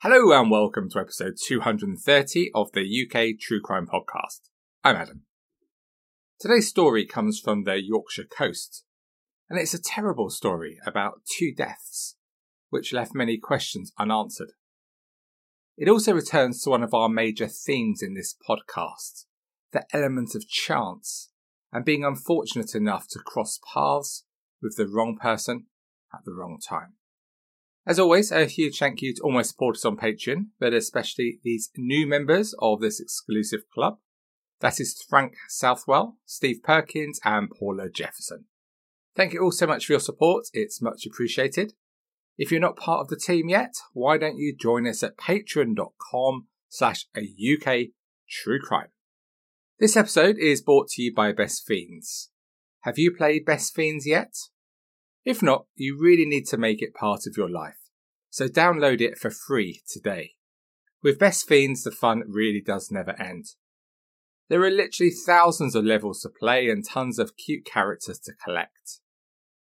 Hello and welcome to episode 230 of the UK True Crime Podcast. I'm Adam. Today's story comes from the Yorkshire coast, and it's a terrible story about two deaths, which left many questions unanswered. It also returns to one of our major themes in this podcast the element of chance and being unfortunate enough to cross paths with the wrong person at the wrong time. As always, a huge thank you to all my supporters on Patreon, but especially these new members of this exclusive club. That is Frank Southwell, Steve Perkins, and Paula Jefferson. Thank you all so much for your support. It's much appreciated. If you're not part of the team yet, why don't you join us at patreon.com slash a UK true crime. This episode is brought to you by Best Fiends. Have you played Best Fiends yet? If not, you really need to make it part of your life. So download it for free today. With Best Fiends, the fun really does never end. There are literally thousands of levels to play and tons of cute characters to collect.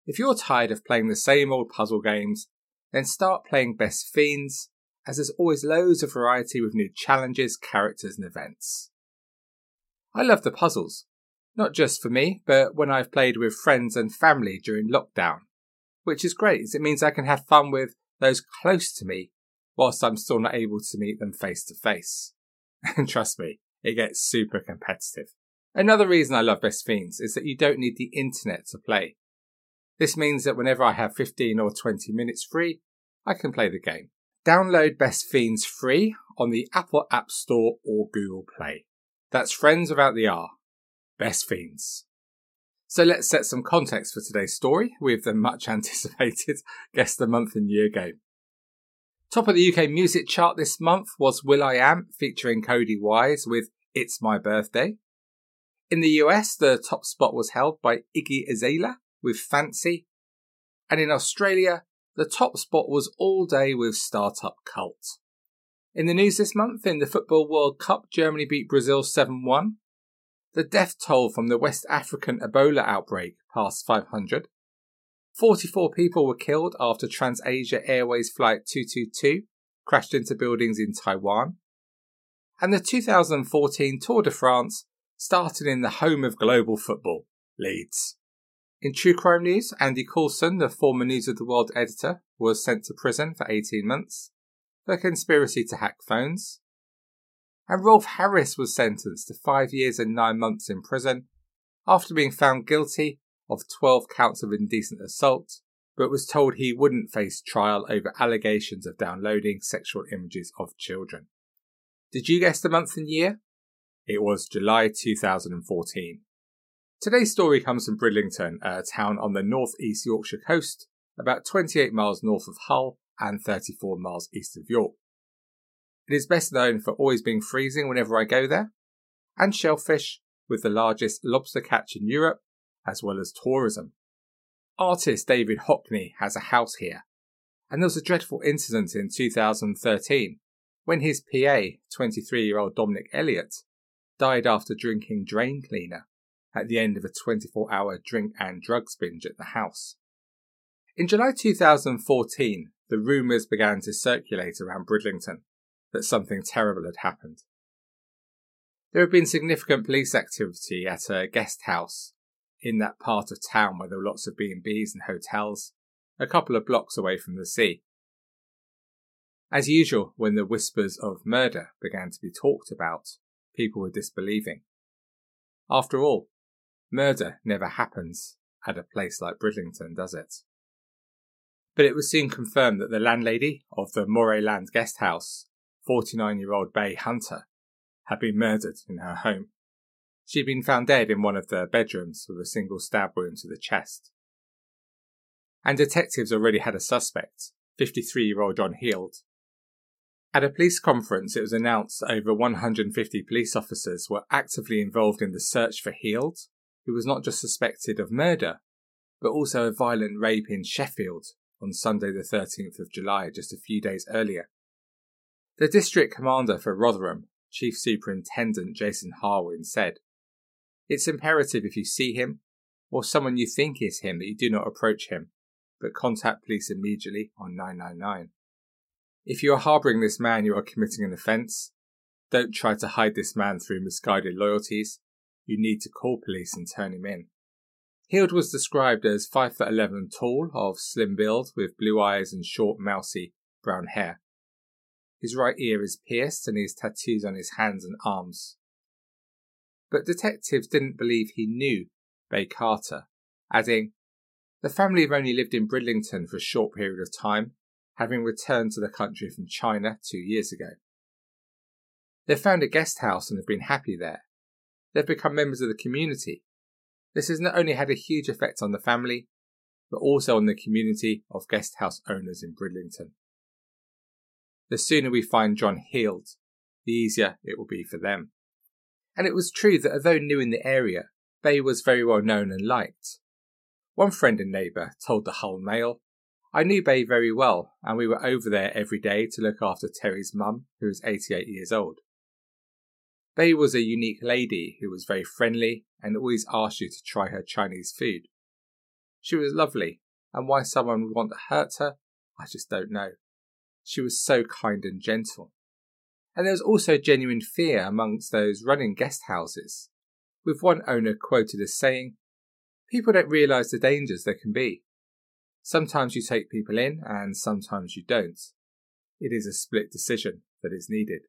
If you're tired of playing the same old puzzle games, then start playing Best Fiends, as there's always loads of variety with new challenges, characters, and events. I love the puzzles, not just for me, but when I've played with friends and family during lockdown, which is great as it means I can have fun with those close to me whilst I'm still not able to meet them face to face. And trust me, it gets super competitive. Another reason I love Best Fiends is that you don't need the internet to play. This means that whenever I have 15 or 20 minutes free, I can play the game. Download Best Fiends free on the Apple App Store or Google Play. That's friends without the R. Best Fiends. So let's set some context for today's story with the much anticipated Guess the Month and Year game. Top of the UK music chart this month was will.i.am featuring Cody Wise with It's My Birthday. In the US, the top spot was held by Iggy Azalea with Fancy. And in Australia, the top spot was All Day with Startup Cult. In the news this month, in the Football World Cup, Germany beat Brazil 7 1. The death toll from the West African Ebola outbreak passed 500. 44 people were killed after TransAsia Airways Flight 222 crashed into buildings in Taiwan. And the 2014 Tour de France started in the home of global football, Leeds. In true crime news, Andy Coulson, the former News of the World editor, was sent to prison for 18 months for conspiracy to hack phones. And Rolf Harris was sentenced to five years and nine months in prison after being found guilty of 12 counts of indecent assault, but was told he wouldn't face trial over allegations of downloading sexual images of children. Did you guess the month and year? It was July 2014. Today's story comes from Bridlington, a town on the northeast Yorkshire coast, about 28 miles north of Hull and 34 miles east of York. It is best known for always being freezing whenever I go there, and shellfish with the largest lobster catch in Europe, as well as tourism. Artist David Hockney has a house here, and there was a dreadful incident in 2013 when his PA, 23 year old Dominic Elliott, died after drinking drain cleaner at the end of a 24 hour drink and drugs binge at the house. In July 2014, the rumours began to circulate around Bridlington that something terrible had happened. There had been significant police activity at a guest house in that part of town where there were lots of B&Bs and hotels, a couple of blocks away from the sea. As usual, when the whispers of murder began to be talked about, people were disbelieving. After all, murder never happens at a place like Bridlington, does it? But it was soon confirmed that the landlady of the Moray Land guest house, 49 year old Bay Hunter, had been murdered in her home. She had been found dead in one of the bedrooms with a single stab wound to the chest. And detectives already had a suspect, 53 year old John Heald. At a police conference, it was announced over 150 police officers were actively involved in the search for Heald, who was not just suspected of murder, but also a violent rape in Sheffield on Sunday, the 13th of July, just a few days earlier. The district commander for Rotherham, Chief Superintendent Jason Harwin, said, It's imperative if you see him, or someone you think is him, that you do not approach him, but contact police immediately on 999. If you are harbouring this man, you are committing an offence. Don't try to hide this man through misguided loyalties. You need to call police and turn him in. Heald was described as 5 foot 11 tall, of slim build, with blue eyes and short, mousy brown hair. His right ear is pierced and he has tattoos on his hands and arms. But detectives didn't believe he knew Bay Carter, adding, The family have only lived in Bridlington for a short period of time, having returned to the country from China two years ago. They've found a guest house and have been happy there. They've become members of the community. This has not only had a huge effect on the family, but also on the community of guest house owners in Bridlington. The sooner we find John Heald, the easier it will be for them. And it was true that although new in the area, Bay was very well known and liked. One friend and neighbour told the Hull Mail I knew Bay very well, and we were over there every day to look after Terry's mum, who was 88 years old. Bay was a unique lady who was very friendly and always asked you to try her Chinese food. She was lovely, and why someone would want to hurt her, I just don't know. She was so kind and gentle. And there was also genuine fear amongst those running guest houses, with one owner quoted as saying, People don't realise the dangers there can be. Sometimes you take people in and sometimes you don't. It is a split decision that is needed.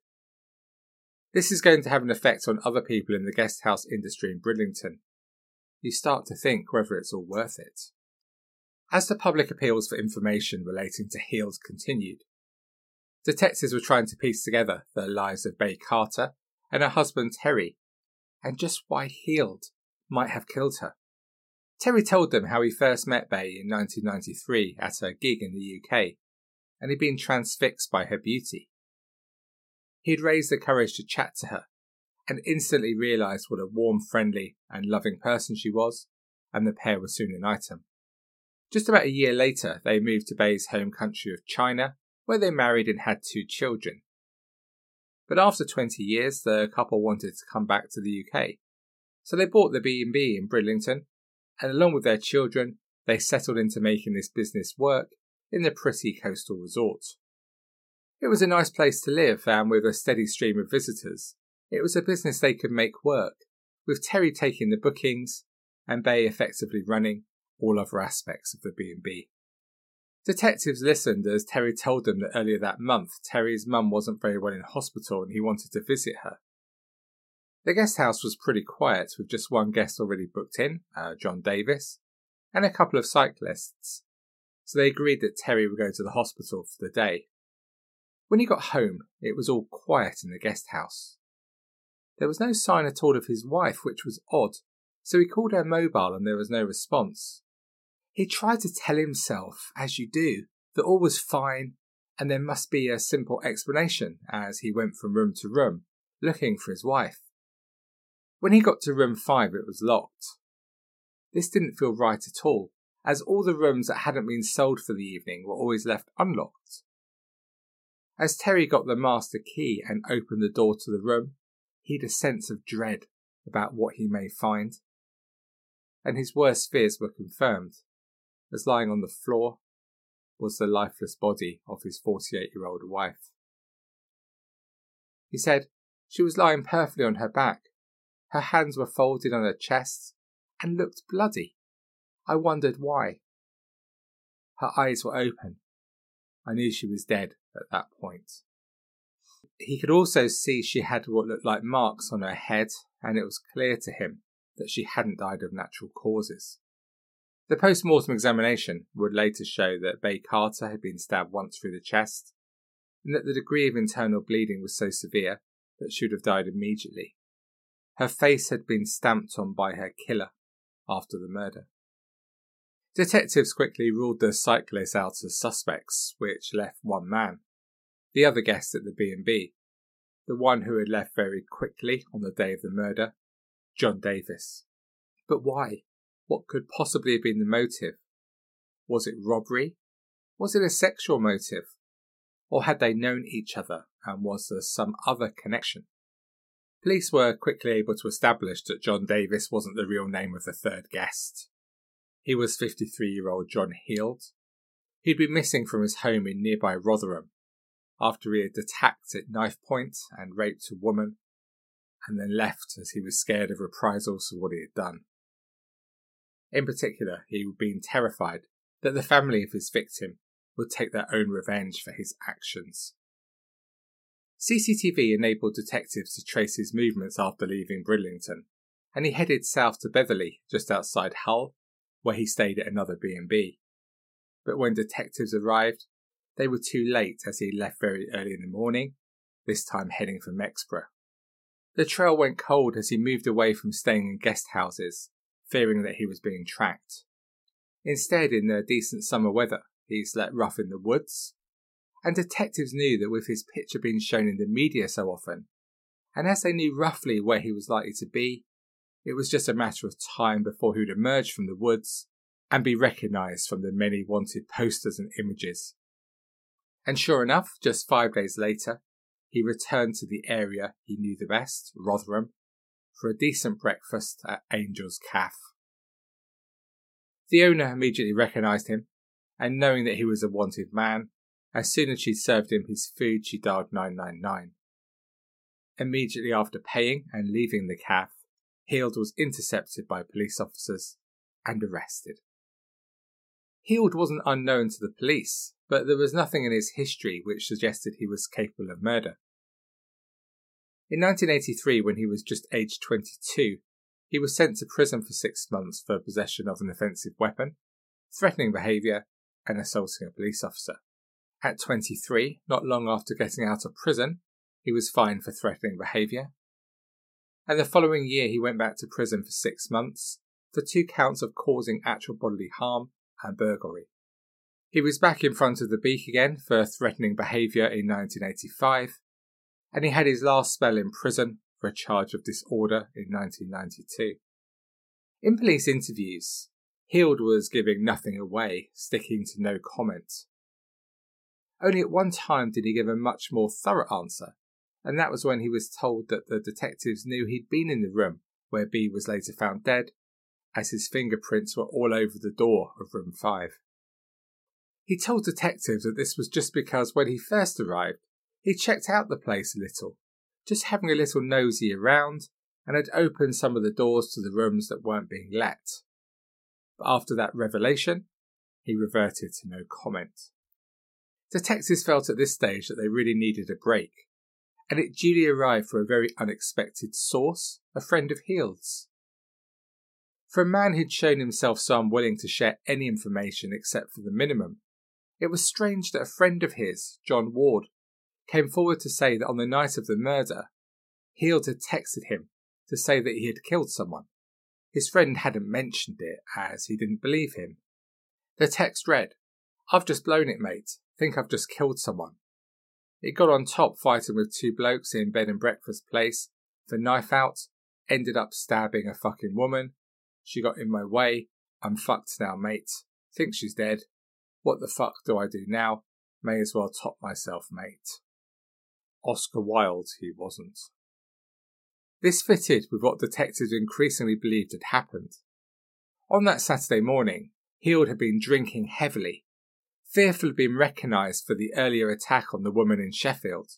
This is going to have an effect on other people in the guest house industry in Bridlington. You start to think whether it's all worth it. As the public appeals for information relating to Heald's continued, detectives were trying to piece together the lives of Bay Carter and her husband Terry, and just why Heald might have killed her. Terry told them how he first met Bay in 1993 at a gig in the UK, and he'd been transfixed by her beauty. He'd raised the courage to chat to her, and instantly realised what a warm, friendly, and loving person she was, and the pair were soon an item. Just about a year later, they moved to Bay's home country of China, where they married and had two children. But after 20 years, the couple wanted to come back to the UK, so they bought the B&B in Bridlington and along with their children, they settled into making this business work in the pretty coastal resort. It was a nice place to live, and with a steady stream of visitors, it was a business they could make work, with Terry taking the bookings and Bay effectively running all other aspects of the B&B. Detectives listened as Terry told them that earlier that month Terry's mum wasn't very well in hospital and he wanted to visit her. The guest house was pretty quiet, with just one guest already booked in, uh, John Davis, and a couple of cyclists, so they agreed that Terry would go to the hospital for the day. When he got home, it was all quiet in the guest house. There was no sign at all of his wife, which was odd, so he called her mobile and there was no response. He tried to tell himself, as you do, that all was fine and there must be a simple explanation as he went from room to room, looking for his wife. When he got to room 5, it was locked. This didn't feel right at all, as all the rooms that hadn't been sold for the evening were always left unlocked. As Terry got the master key and opened the door to the room, he'd a sense of dread about what he may find. And his worst fears were confirmed, as lying on the floor was the lifeless body of his 48 year old wife. He said she was lying perfectly on her back, her hands were folded on her chest and looked bloody. I wondered why. Her eyes were open. I knew she was dead at that point. He could also see she had what looked like marks on her head, and it was clear to him that she hadn't died of natural causes. The post mortem examination would later show that Bay Carter had been stabbed once through the chest, and that the degree of internal bleeding was so severe that she would have died immediately. Her face had been stamped on by her killer after the murder. Detectives quickly ruled the cyclists out as suspects, which left one man. the other guest at the B&B, the one who had left very quickly on the day of the murder, John Davis. But why? What could possibly have been the motive? Was it robbery? Was it a sexual motive? Or had they known each other and was there some other connection? Police were quickly able to establish that John Davis wasn't the real name of the third guest. He was 53 year old John Heald. He'd been missing from his home in nearby Rotherham after he had attacked at knife point and raped a woman, and then left as he was scared of reprisals for what he had done. In particular, he had been terrified that the family of his victim would take their own revenge for his actions. CCTV enabled detectives to trace his movements after leaving Bridlington, and he headed south to Beverley, just outside Hull, where he stayed at another B&B. But when detectives arrived, they were too late as he left very early in the morning, this time heading for Mexborough. The trail went cold as he moved away from staying in guest houses, fearing that he was being tracked. Instead, in the decent summer weather, he slept rough in the woods, and detectives knew that with his picture being shown in the media so often, and as they knew roughly where he was likely to be, it was just a matter of time before he would emerge from the woods and be recognised from the many wanted posters and images and sure enough, just five days later, he returned to the area he knew the best, Rotherham, for a decent breakfast at Angel's Caff. The owner immediately recognised him, and knowing that he was a wanted man, as soon as she served him his food, she dialed 999. Immediately after paying and leaving the caff, Heald was intercepted by police officers and arrested. Heald wasn't unknown to the police, but there was nothing in his history which suggested he was capable of murder. In 1983, when he was just aged 22, he was sent to prison for six months for possession of an offensive weapon, threatening behaviour, and assaulting a police officer. At 23, not long after getting out of prison, he was fined for threatening behaviour. And the following year, he went back to prison for six months for two counts of causing actual bodily harm and burglary. He was back in front of the beak again for threatening behaviour in 1985, and he had his last spell in prison for a charge of disorder in 1992. In police interviews, Heald was giving nothing away, sticking to no comment. Only at one time did he give a much more thorough answer, and that was when he was told that the detectives knew he'd been in the room where Bay was later found dead, as his fingerprints were all over the door of room 5. He told detectives that this was just because when he first arrived, he checked out the place a little, just having a little nosy around, and had opened some of the doors to the rooms that weren't being let. But after that revelation, he reverted to no comment. Detectives felt at this stage that they really needed a break, and it duly arrived for a very unexpected source, a friend of Heald's. For a man who'd shown himself so unwilling to share any information except for the minimum, it was strange that a friend of his, John Ward, came forward to say that on the night of the murder, Heald had texted him to say that he had killed someone. His friend hadn't mentioned it as he didn't believe him. The text read, I've just blown it, mate. Think I've just killed someone. It got on top fighting with two blokes in bed and breakfast place for knife out, ended up stabbing a fucking woman. She got in my way. I'm fucked now, mate. Think she's dead. What the fuck do I do now? May as well top myself, mate. Oscar Wilde, he wasn't. This fitted with what detectives increasingly believed had happened. On that Saturday morning, Heald had been drinking heavily, fearful of being recognised for the earlier attack on the woman in Sheffield.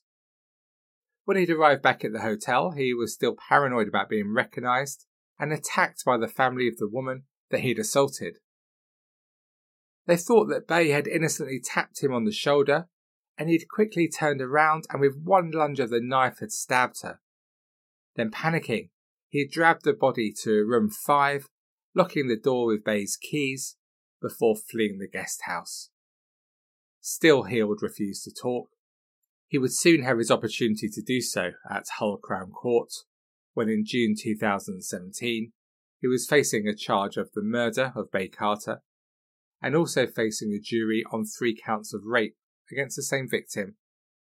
When he'd arrived back at the hotel, he was still paranoid about being recognised and attacked by the family of the woman that he'd assaulted. They thought that Bay had innocently tapped him on the shoulder, and he'd quickly turned around and with one lunge of the knife had stabbed her. Then panicking, he dragged the body to room five, locking the door with Bay's keys before fleeing the guest house. Still, Heald refused to talk. He would soon have his opportunity to do so at Hull Crown Court, when in June 2017 he was facing a charge of the murder of Bay Carter and also facing a jury on three counts of rape against the same victim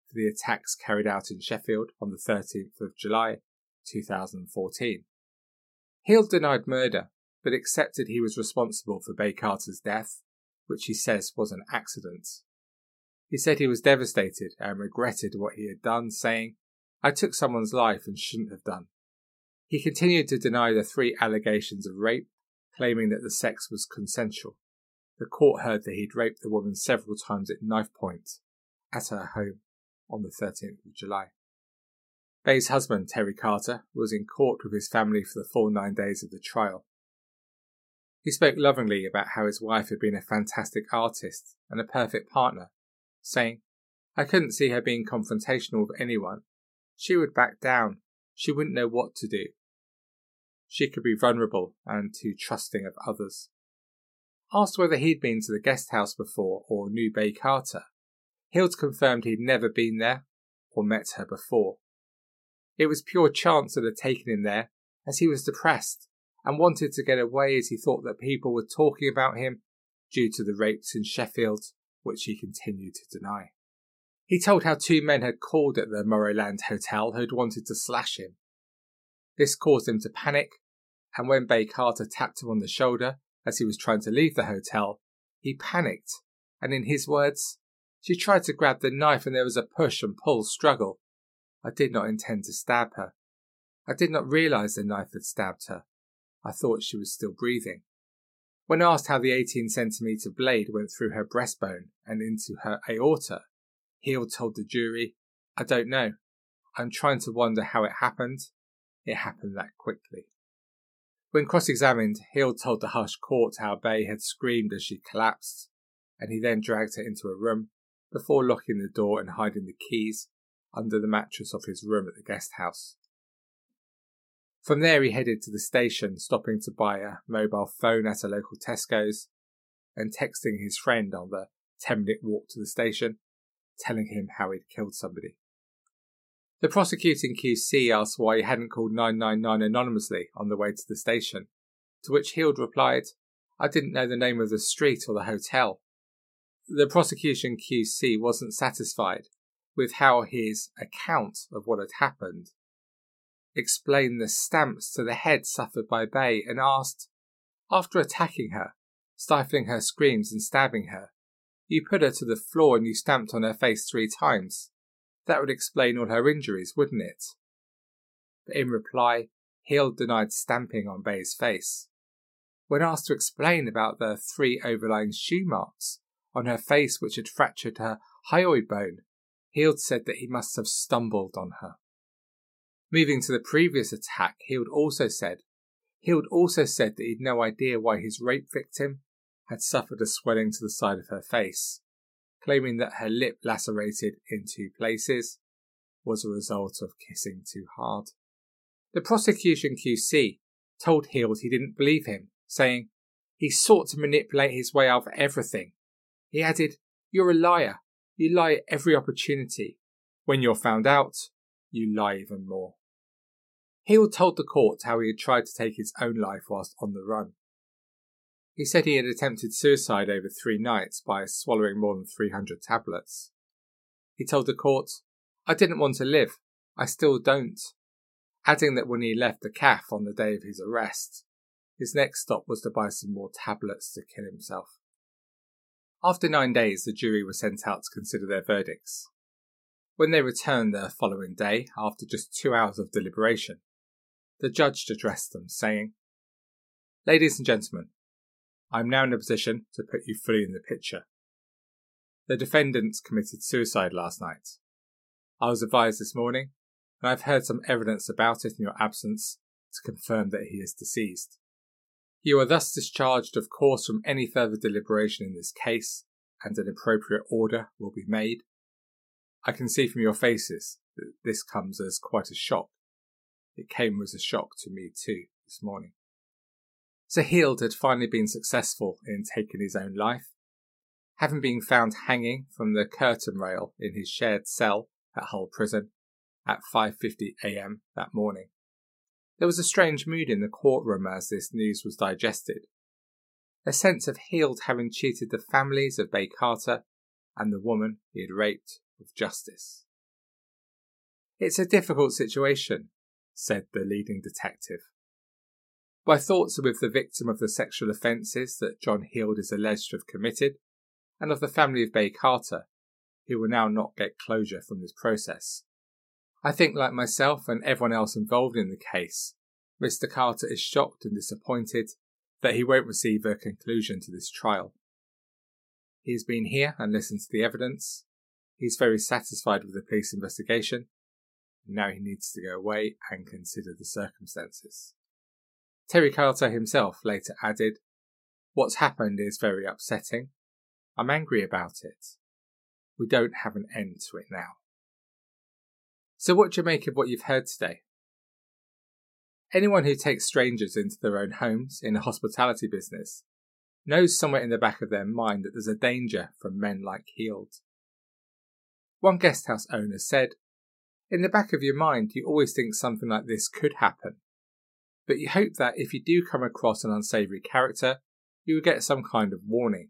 for the attacks carried out in Sheffield on the 13th of July 2014. Heald denied murder, but accepted he was responsible for Bay Carter's death, which he says was an accident. He said he was devastated and regretted what he had done, saying, I took someone's life and shouldn't have done. He continued to deny the three allegations of rape, claiming that the sex was consensual. The court heard that he'd raped the woman several times at knife point at her home on the 13th of July. Bay's husband, Terry Carter, was in court with his family for the full nine days of the trial. He spoke lovingly about how his wife had been a fantastic artist and a perfect partner, saying, I couldn't see her being confrontational with anyone. She would back down. She wouldn't know what to do. She could be vulnerable and too trusting of others. Asked whether he'd been to the guest house before or knew Bay Carter, Heald confirmed he'd never been there or met her before. It was pure chance that had taken him there, as he was depressed and wanted to get away as he thought that people were talking about him due to the rapes in Sheffield, which he continued to deny. He told how two men had called at the Morrowland Hotel who had wanted to slash him. This caused him to panic, and when Bay Carter tapped him on the shoulder as he was trying to leave the hotel, he panicked, and in his words, she tried to grab the knife and there was a push and pull struggle. I did not intend to stab her. I did not realize the knife had stabbed her. I thought she was still breathing. When asked how the 18 centimetre blade went through her breastbone and into her aorta, Heald told the jury, I don't know. I'm trying to wonder how it happened. It happened that quickly. When cross examined, Heald told the hushed court how Bay had screamed as she collapsed, and he then dragged her into a room before locking the door and hiding the keys under the mattress of his room at the guest house. From there, he headed to the station, stopping to buy a mobile phone at a local Tesco's and texting his friend on the 10 minute walk to the station, telling him how he'd killed somebody. The prosecuting QC asked why he hadn't called 999 anonymously on the way to the station, to which Heald replied, I didn't know the name of the street or the hotel. The prosecution QC wasn't satisfied with how his account of what had happened explained the stamps to the head suffered by Bay and asked, after attacking her, stifling her screams and stabbing her, you put her to the floor and you stamped on her face three times. That would explain all her injuries, wouldn't it? But in reply, Heald denied stamping on Bay's face. When asked to explain about the three overlying shoe marks on her face which had fractured her hyoid bone, Heald said that he must have stumbled on her. Moving to the previous attack, Heald also said Heald also said that he'd no idea why his rape victim had suffered a swelling to the side of her face, claiming that her lip lacerated in two places was a result of kissing too hard. The prosecution QC told Heald he didn't believe him, saying he sought to manipulate his way out of everything. He added, You're a liar. You lie at every opportunity. When you're found out, you lie even more. Heald told the court how he had tried to take his own life whilst on the run. He said he had attempted suicide over three nights by swallowing more than 300 tablets. He told the court, I didn't want to live. I still don't. Adding that when he left the CAF on the day of his arrest, his next stop was to buy some more tablets to kill himself. After nine days, the jury were sent out to consider their verdicts. When they returned the following day, after just two hours of deliberation, the judge addressed them, saying, Ladies and gentlemen, I am now in a position to put you fully in the picture. The defendant committed suicide last night. I was advised this morning, and I've heard some evidence about it in your absence to confirm that he is deceased. You are thus discharged, of course, from any further deliberation in this case, and an appropriate order will be made. I can see from your faces that this comes as quite a shock. It came as a shock to me too this morning. So Heald had finally been successful in taking his own life, having been found hanging from the curtain rail in his shared cell at Hull Prison at 5:50 a.m. that morning. There was a strange mood in the courtroom as this news was digested. A sense of Heald having cheated the families of Bay Carter and the woman he had raped of justice. It's a difficult situation, said the leading detective. My thoughts are with the victim of the sexual offences that John Heald is alleged to have committed, and of the family of Bay Carter, who will now not get closure from this process. I think, like myself and everyone else involved in the case, Mr. Carter is shocked and disappointed that he won't receive a conclusion to this trial. He's been here and listened to the evidence. He's very satisfied with the police investigation now he needs to go away and consider the circumstances. Terry Carter himself later added, What's happened is very upsetting. I'm angry about it. We don't have an end to it now. So, what do you make of what you've heard today? Anyone who takes strangers into their own homes in a hospitality business knows somewhere in the back of their mind that there's a danger from men like Heald. One guesthouse owner said, in the back of your mind, you always think something like this could happen. But you hope that if you do come across an unsavoury character, you will get some kind of warning.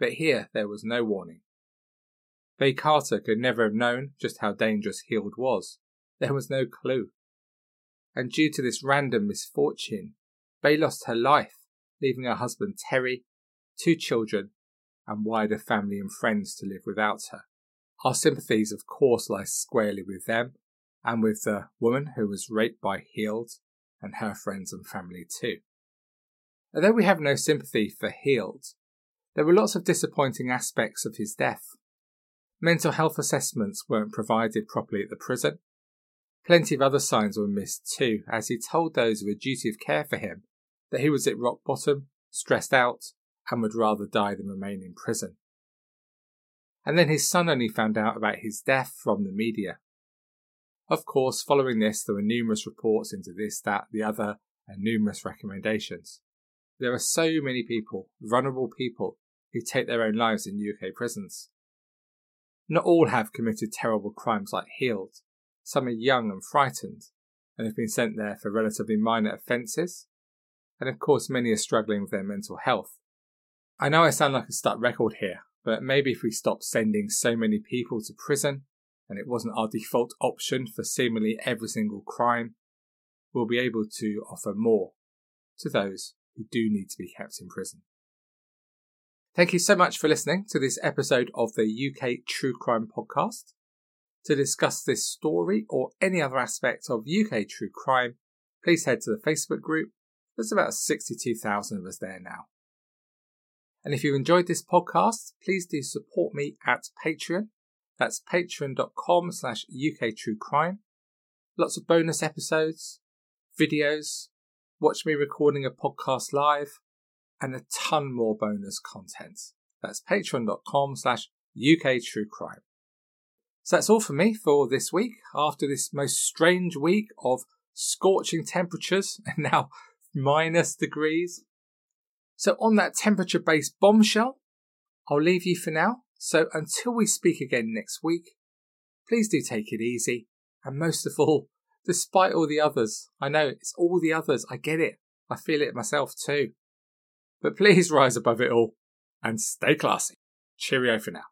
But here there was no warning. Carter could never have known just how dangerous Heald was. There was no clue. And due to this random misfortune, Bay lost her life, leaving her husband Terry, two children, and wider family and friends to live without her. Our sympathies, of course, lie squarely with them and with the woman who was raped by Heald and her friends and family too. Although we have no sympathy for Heald, there were lots of disappointing aspects of his death. Mental health assessments weren't provided properly at the prison. Plenty of other signs were missed too, as he told those with a duty of care for him that he was at rock bottom, stressed out, and would rather die than remain in prison and then his son only found out about his death from the media. Of course, following this, there were numerous reports into this, that, the other, and numerous recommendations. There are so many people, vulnerable people, who take their own lives in UK prisons. Not all have committed terrible crimes like Heald. Some are young and frightened, and have been sent there for relatively minor offences. And of course, many are struggling with their mental health. I know I sound like a stuck record here, but maybe if we stopped sending so many people to prison and it wasn't our default option for seemingly every single crime, we'll be able to offer more to those who do need to be kept in prison. Thank you so much for listening to this episode of the UK True Crime Podcast. To discuss this story or any other aspect of UK true crime, please head to the Facebook group. There's about 62,000 of us there now. And if you enjoyed this podcast, please do support me at Patreon. That's patreon.com slash uktruecrime. Lots of bonus episodes, videos, watch me recording a podcast live, and a ton more bonus content. That's patreon.com slash uktruecrime. So that's all for me for this week. After this most strange week of scorching temperatures and now minus degrees, so, on that temperature based bombshell, I'll leave you for now. So, until we speak again next week, please do take it easy. And most of all, despite all the others, I know it's all the others, I get it, I feel it myself too. But please rise above it all and stay classy. Cheerio for now.